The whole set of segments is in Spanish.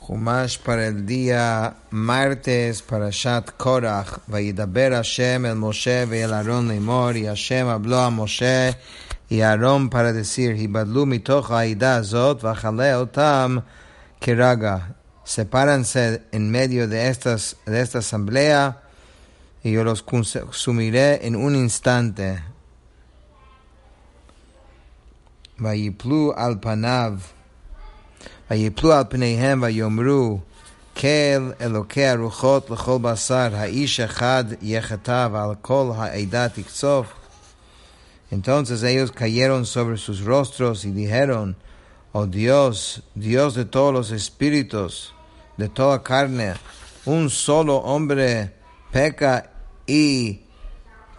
Jumash para el día martes para Shat Korach. Vayidaber Hashem el Moshe ve el Aarón y Hashem habló a Moshe y Aarón para decir Hibadlu mitoch haida zot vachale otam kiraga. Sepáranse en medio de, estas, de esta asamblea y yo los consumiré en un instante. Vayiplu al panav. ויפלו על פניהם ויאמרו כל אלוקי הרוחות לכל בשר, האיש אחד יחטא ועל כל העדה תקצוף. Entonces ellos cayeron sobre sus rostros y dijeron, Oh Dios, Dios de todos los espíritus, de toda carne, un solo hombre peca y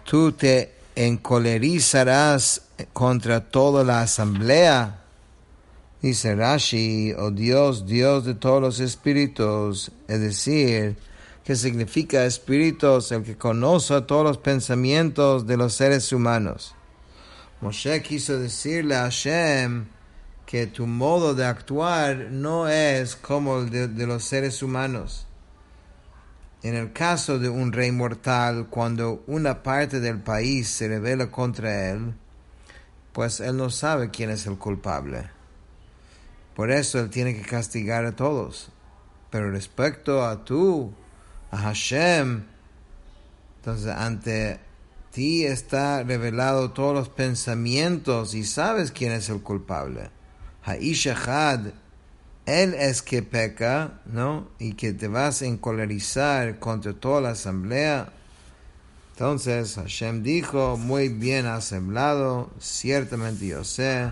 tú te encolerizarás contra toda la asamblea. Dice Rashi, oh Dios, Dios de todos los espíritus, es decir, que significa espíritus, el que conoce todos los pensamientos de los seres humanos. Moshe quiso decirle a Hashem que tu modo de actuar no es como el de, de los seres humanos. En el caso de un rey mortal, cuando una parte del país se revela contra él, pues él no sabe quién es el culpable. Por eso Él tiene que castigar a todos. Pero respecto a tú, a Hashem, entonces ante ti está revelado todos los pensamientos y sabes quién es el culpable. Haishahad, Él es que peca, ¿no? Y que te vas a encolerizar contra toda la asamblea. Entonces Hashem dijo, muy bien has hablado, ciertamente yo sé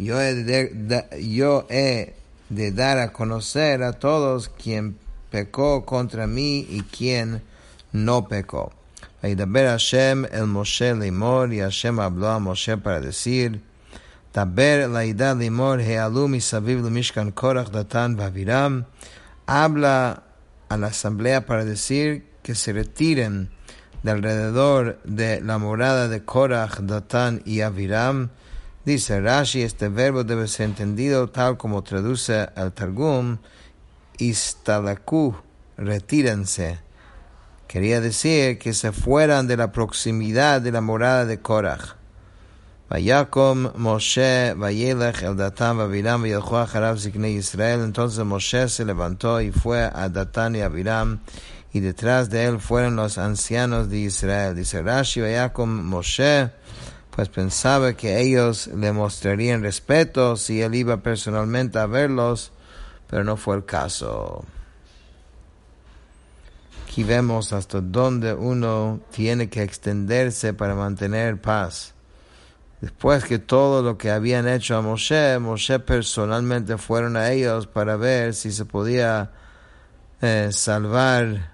yo he de, yo he de dar a conocer a todos quien pecó contra mí y quien no pecó. וידבר Hashem el Moshe limor, y Hashem habló a Moshe para decir, דבר לעדה לאמור, העלו מסביב למשכן קורח, דתן ואביram, habla a la asamblea para decir que se retiren de alrededor de la morada de Korach, Datán y Aviram, Dice Rashi, este verbo debe ser entendido tal como traduce el Targum, istalaku, retírense. Quería decir que se fueran de la proximidad de la morada de Korach. Vayakom Moshe Vayelech el Datán Vaviram Vayelchua Harab Zikne Israel. Entonces Moshe se levantó y fue a Datán y Aviram, y detrás de él fueron los ancianos de Israel. Dice Rashi, Vayakom Moshe pues pensaba que ellos le mostrarían respeto si él iba personalmente a verlos, pero no fue el caso. Aquí vemos hasta dónde uno tiene que extenderse para mantener paz. Después que todo lo que habían hecho a Moshe, Moshe personalmente fueron a ellos para ver si se podía eh, salvar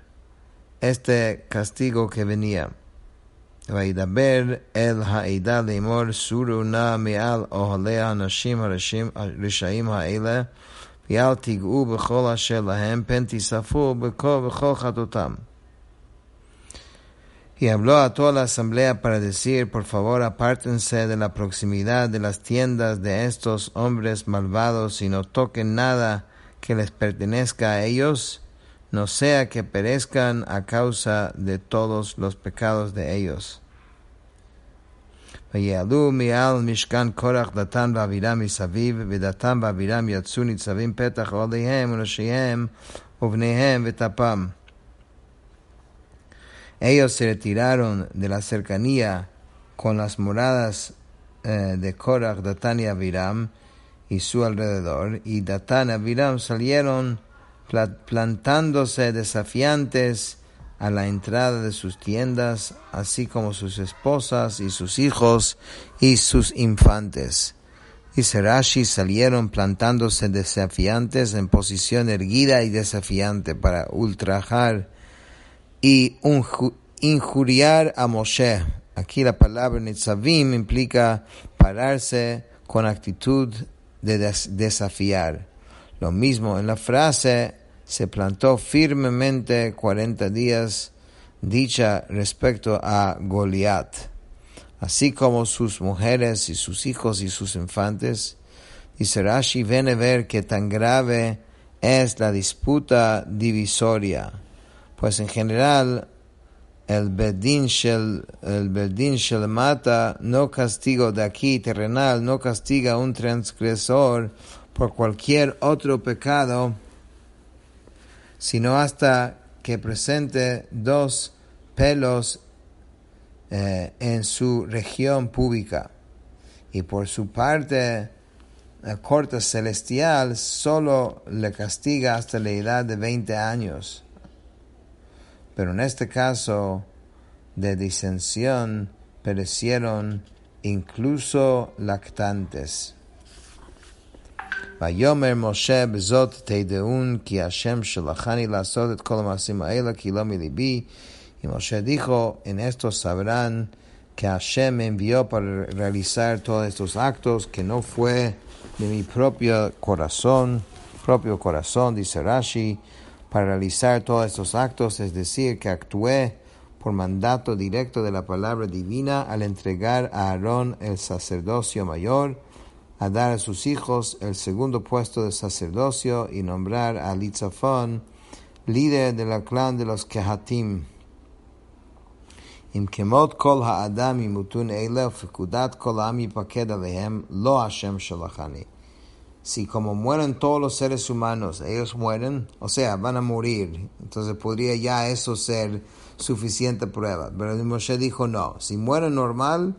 este castigo que venía. וידבר אל העדה לאמור סורו נא מעל אוהלי האנשים הרשעים האלה ואל תיגעו בכל אשר להם פן תיספו בכל חטאותם. Y habló a toda la asamblea para decir, por favor, apártense de la proximidad de las tiendas de estos hombres malvados y no toquen nada que les pertenezca a ellos, no sea que perezcan a causa de todos los pecados de ellos. ויעלו מעל משכן קורח דתן ואבירם מסביב, ודתן ואבירם יצאו ניצבים פתח אוהליהם וראשיהם ובניהם וטפם. Ellos se retiraron de la cercanía con las moradas eh, de Korach, Datán y Abiram y su alrededor, y Datán y Abiram salieron plantándose desafiantes a la entrada de sus tiendas, así como sus esposas y sus hijos y sus infantes. Y Serashi salieron plantándose desafiantes en posición erguida y desafiante para ultrajar y injuriar a Moshe. Aquí la palabra Nitzavim implica pararse con actitud de desafiar. Lo mismo en la frase se plantó firmemente cuarenta días dicha respecto a Goliat, así como sus mujeres y sus hijos y sus infantes. Y Serashi viene a ver que tan grave es la disputa divisoria, pues en general el Bedín Shel, el Mata no castigo de aquí terrenal, no castiga a un transgresor por cualquier otro pecado, sino hasta que presente dos pelos eh, en su región pública. Y por su parte, la corte celestial solo le castiga hasta la edad de 20 años. Pero en este caso de disensión perecieron incluso lactantes. ויאמר משה בזאת תדעון כי השם שלחני לעשות את כל המעשים האלה כי לא מליבי. Y Moshe dijo, en esto sabrán que Hashem me envió para realizar todos estos actos, que no fue de mi propio corazón, propio corazón, dice Rashi, para realizar todos estos actos, es decir, que actué por mandato directo de la palabra divina al entregar a Aarón el sacerdocio mayor, a dar a sus hijos el segundo puesto de sacerdocio y nombrar a Litzafón, líder del clan de los Kehatim. Si como mueren todos los seres humanos, ellos mueren, o sea, van a morir. Entonces podría ya eso ser suficiente prueba. Pero Moshe dijo no. Si mueren normal,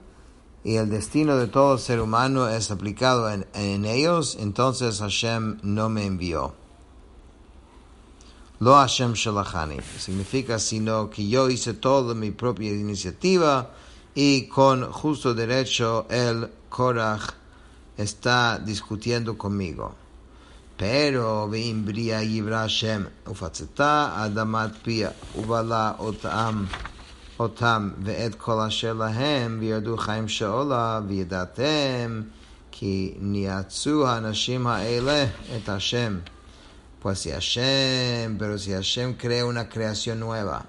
y el destino de todo ser humano es aplicado en, ellos, entonces Hashem no me envió. Lo Hashem Shalachani. Significa sino que yo hice todo mi propia iniciativa y con justo derecho el Korach está discutiendo conmigo. Pero veimbria yibra Hashem ufatzeta adamat pia ubala otam אותם ואת כל אשר להם וירדו חיים שאולה וידעתם כי ניאצו האנשים האלה את השם. Pues si Hashem, pero si Hashem crea una creación nueva,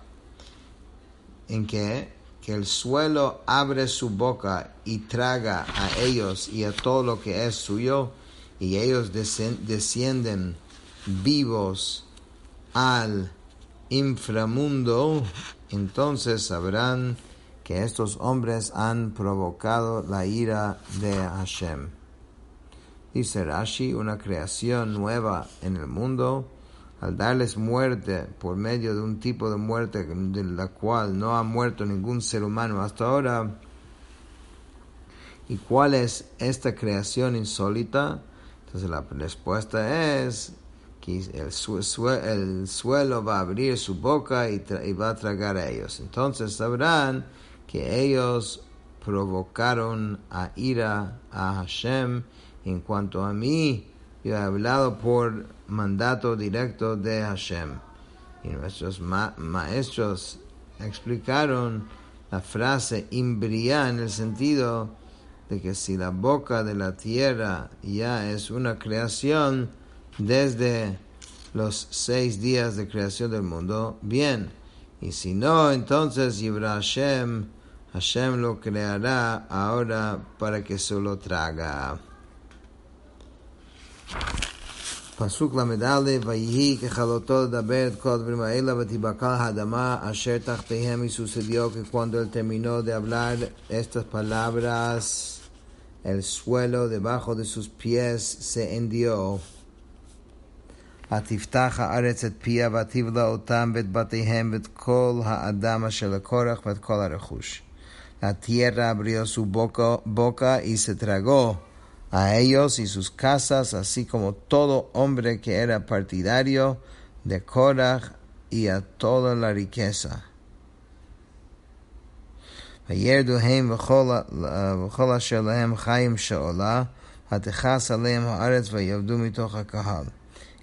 en que, que el suelo abre su boca y traga a ellos y a todo lo que es suyo, y ellos descienden vivos al inframundo, entonces sabrán que estos hombres han provocado la ira de Hashem. Dice Rashi, una creación nueva en el mundo, al darles muerte por medio de un tipo de muerte de la cual no ha muerto ningún ser humano hasta ahora. ¿Y cuál es esta creación insólita? Entonces la respuesta es el, suelo va a abrir su boca y, va a tragar a ellos. Entonces sabrán que ellos provocaron a ira a Hashem. En cuanto a mí, yo he hablado por mandato directo de Hashem. Y nuestros maestros explicaron la frase imbría en el sentido de que si la boca de la tierra ya es una creación, desde los seis días de creación del mundo, bien. Y si no, entonces Yibra Hashem, Hashem lo creará ahora para que se lo traga. פסוק ל"א, ויהי ככלותו לדבר את כל הדברים האלה, ותיבקע האדמה אשר תחתיהם y sucedió que cuando él terminó de hablar estas palabras, el suelo debajo ותפתח הארץ את פיה ותבלע אותם ואת בתיהם ואת כל האדם אשר לקורח ואת כל הרכוש. La tierra abrió su boca, boca y se tragó a ellos y sus casas, así como todo hombre que. וירדו הם וכל אשר להם חיים שאולה, ותכס עליהם הארץ ויעבדו מתוך הקהל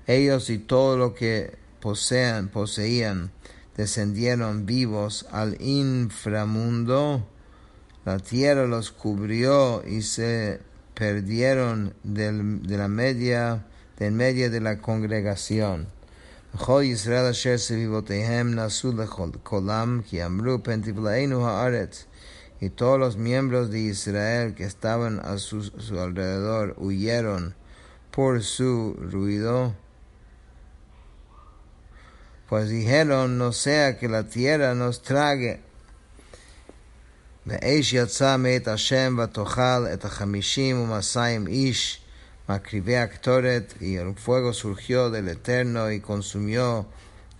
ellos y todo lo que posean, poseían descendieron vivos al inframundo. La tierra los cubrió y se perdieron del, de la media, de en medio de la congregación. Y todos los miembros de Israel que estaban a su alrededor huyeron por su ruido Pues dijeron, no sea que la tierra nos trague. ואש יצא מאת השם ותאכל את החמישים ומאתיים איש מקריבי הקטורת, y el fuego surgió del Eterno y consumió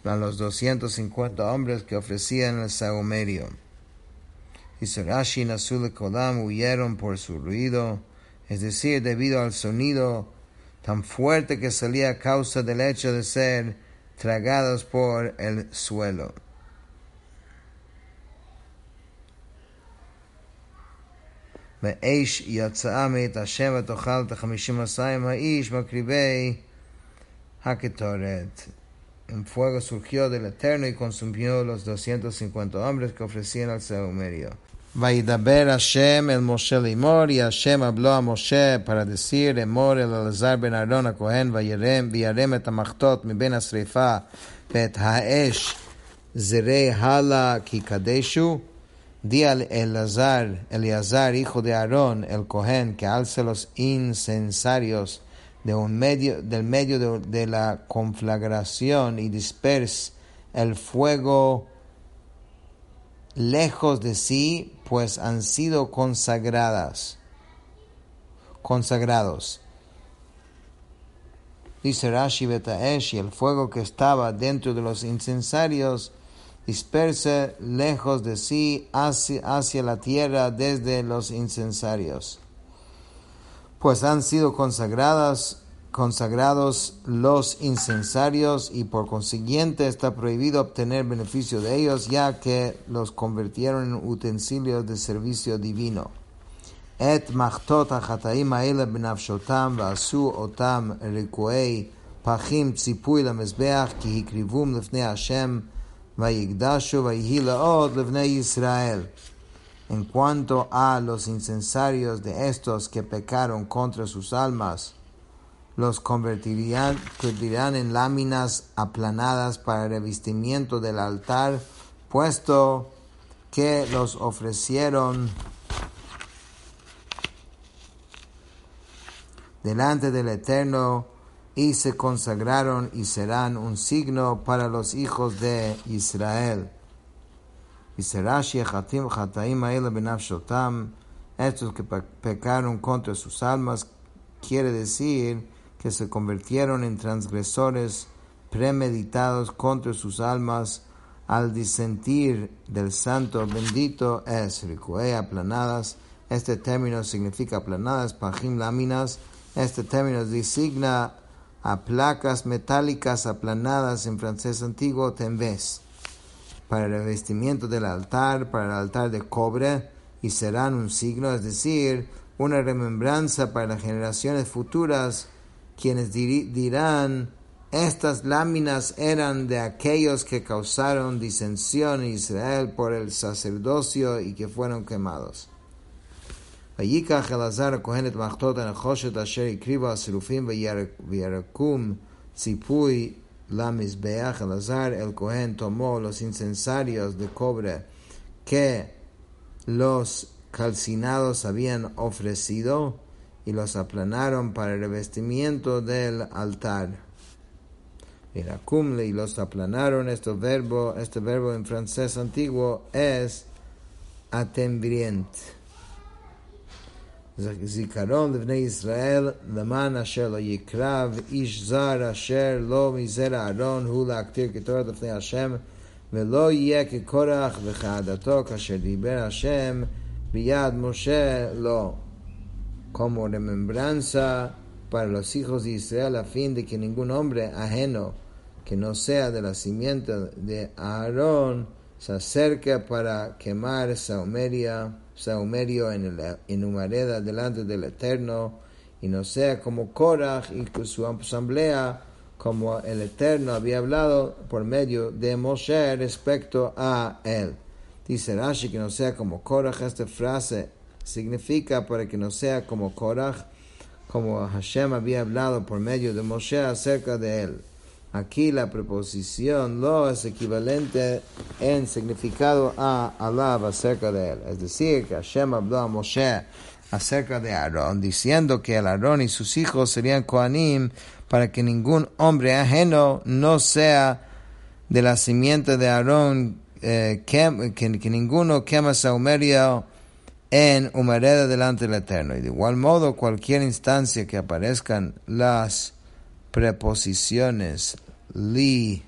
a los 250 hombres que ofrecían el saumerio. Y Sarashi y Nasul Kolam huyeron por su ruido, es decir, debido al sonido tan fuerte que salía a causa del hecho de ser tragados por el suelo. ואש יצאה מאת השם ותאכל את החמישים עשיים האיש מקריבי הקטורת. En fuego surgió del Eterno y consumió los 250 hombres que ofrecían al Saumerio. וידבר השם אל משה לאמור, y השם habló a Moshe para decir, אמור אל אלעזר בן אהרון הכהן, וירם, וירם את המחטות מבין השרפה, ואת האש זרי הלאה כי קדשו. Di al Eleazar, Eleazar, hijo de Aarón, el Cohen, que alce los incensarios de un medio, del medio de, de la conflagración y disperse el fuego lejos de sí, pues han sido consagradas, consagrados. Dice Rashi Betaesh, y el fuego que estaba dentro de los incensarios disperse lejos de sí hacia, hacia la tierra desde los incensarios. Pues han sido consagradas consagrados los incensarios y por consiguiente está prohibido obtener beneficio de ellos ya que los convirtieron en utensilios de servicio divino. Et machtot hachataim haele benafshotam va'asu otam rikuei pachim tzipui lamezbeach ki hikrivum lefnei Hashem vayigdashu vayihilaot lefnei Israel. En cuanto a los incensarios de estos que pecaron contra sus almas, los convertirían, en láminas aplanadas para revestimiento del altar, puesto que los ofrecieron delante del Eterno y se consagraron y serán un signo para los hijos de Israel. Y estos que pecaron contra sus almas, quiere decir que se convirtieron en transgresores premeditados contra sus almas al disentir del santo bendito es ricué aplanadas. Este término significa aplanadas, pajim láminas. Este término designa a placas metálicas aplanadas en francés antiguo tembés para el revestimiento del altar, para el altar de cobre, y serán un signo, es decir, una remembranza para las generaciones futuras quienes dirán, estas láminas eran de aquellos que causaron disensión en Israel por el sacerdocio y que fueron quemados. ויקח אלעזר הכהן את מחתות הנחושת אשר הקריבו השרופים וירקום ציפוי למזבח. אלעזר el cohen tomó los incensarios de cobre que los calcinados habían ofrecido y los aplanaron para el revestimiento del altar. Era cumle y los aplanaron. Este verbo, este verbo en francés antiguo es atembrient. זיכרון לבני ישראל למען אשר לא יקרב איש זר אשר לא מזרע אהרון הוא להקטיר קטורת לפני השם ולא יהיה כקורח וכעדתו כאשר דיבר השם ביד משה לא como remembranza para los hijos de Israel a fin de que ningún hombre ajeno que no sea de la simiente de Aarón se acerque para quemar saumerio en, el, en humareda delante del Eterno y no sea como Korah y su asamblea como el Eterno había hablado por medio de Moshe respecto a él. Dice Rashi que no sea como Korah, esta frase significa para que no sea como Korach, como Hashem había hablado por medio de Moshe acerca de él. Aquí la preposición lo es equivalente en significado a alab acerca de él. Es decir, que Hashem habló a Moshe acerca de Aarón, diciendo que Aarón y sus hijos serían Koanim para que ningún hombre ajeno no sea de la simiente de Aarón, eh, que, que, ninguno quema saumerio en humareda delante del Eterno. Y de igual modo, cualquier instancia que aparezcan las preposiciones li,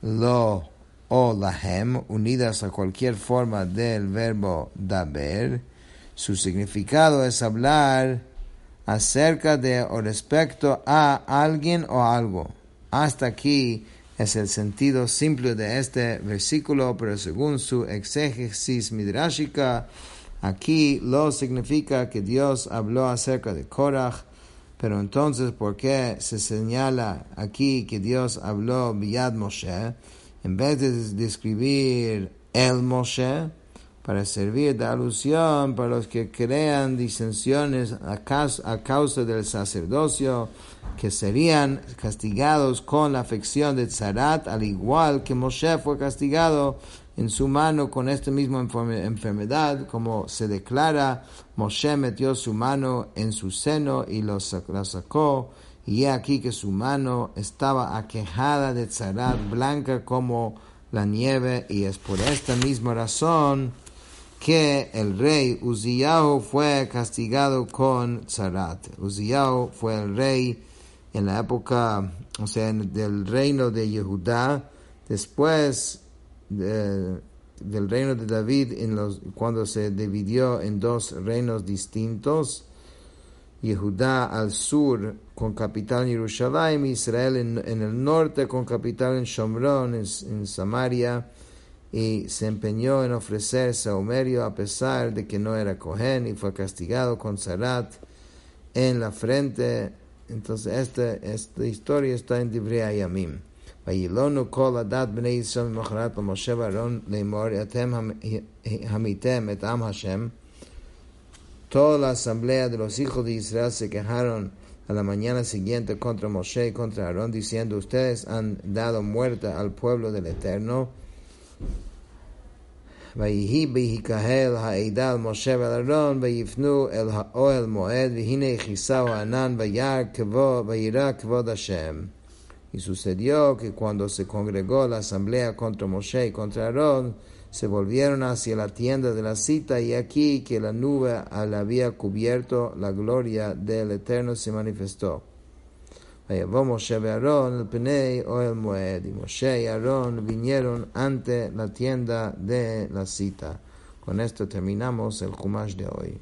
lo o lahem, unidas a cualquier forma del verbo daber, su significado es hablar acerca de o respecto a alguien o algo. Hasta aquí es el sentido simple de este versículo, pero según su exégesis midrashica, aquí lo significa que Dios habló acerca de Korach, pero entonces, ¿por qué se señala aquí que Dios habló Biad Moshe? En vez de describir el Moshe, para servir de alusión para los que crean disensiones a causa, del sacerdocio, que serían castigados con la afección de Tzarat, al igual que Moshe fue castigado en su mano con esta misma enfermedad, como se declara, Moshe metió su mano en su seno y lo la sacó, y he aquí que su mano estaba aquejada de Tzarat, blanca como la nieve, y es por esta misma razón que el rey Uziyahu fue castigado con Zarat. Uziyahu fue el rey en la época, o sea, del reino de Yehudá, después del reino de David, en los, cuando se dividió en dos reinos distintos, Yehudá al sur con capital en Jerusalén, Israel en, el norte con capital en Shomron, en Samaria, y se empeñó en ofrecer saumerio a pesar de que no era cohen y fue castigado con zarat en la frente. Entonces esta, esta historia está en Divrei Ayamim. וילונו כל הדת בני ישראל ממחרת למשה ואהרון לאמור אתם hamitem et am Hashem Toda la asamblea de los hijos de Israel se quejaron a la mañana siguiente contra Moshe y contra Aarón diciendo ustedes han dado muerte al pueblo del Eterno ויהי בהיקהל העדה על משה ועל אהרון ויפנו אל האוהל מועד והנה כיסהו הענן וירא כבוד השם. Y sucedió que cuando se congregó la asamblea contra Moshe y contra Aarón, se volvieron hacia la tienda de la cita y aquí que la nube la había cubierto, la gloria del Eterno se manifestó. Vayavó Moshe y Aarón el Penei o el Moed. Y Moshe y Aarón vinieron ante la tienda de la cita. Con esto terminamos el Jumash de hoy.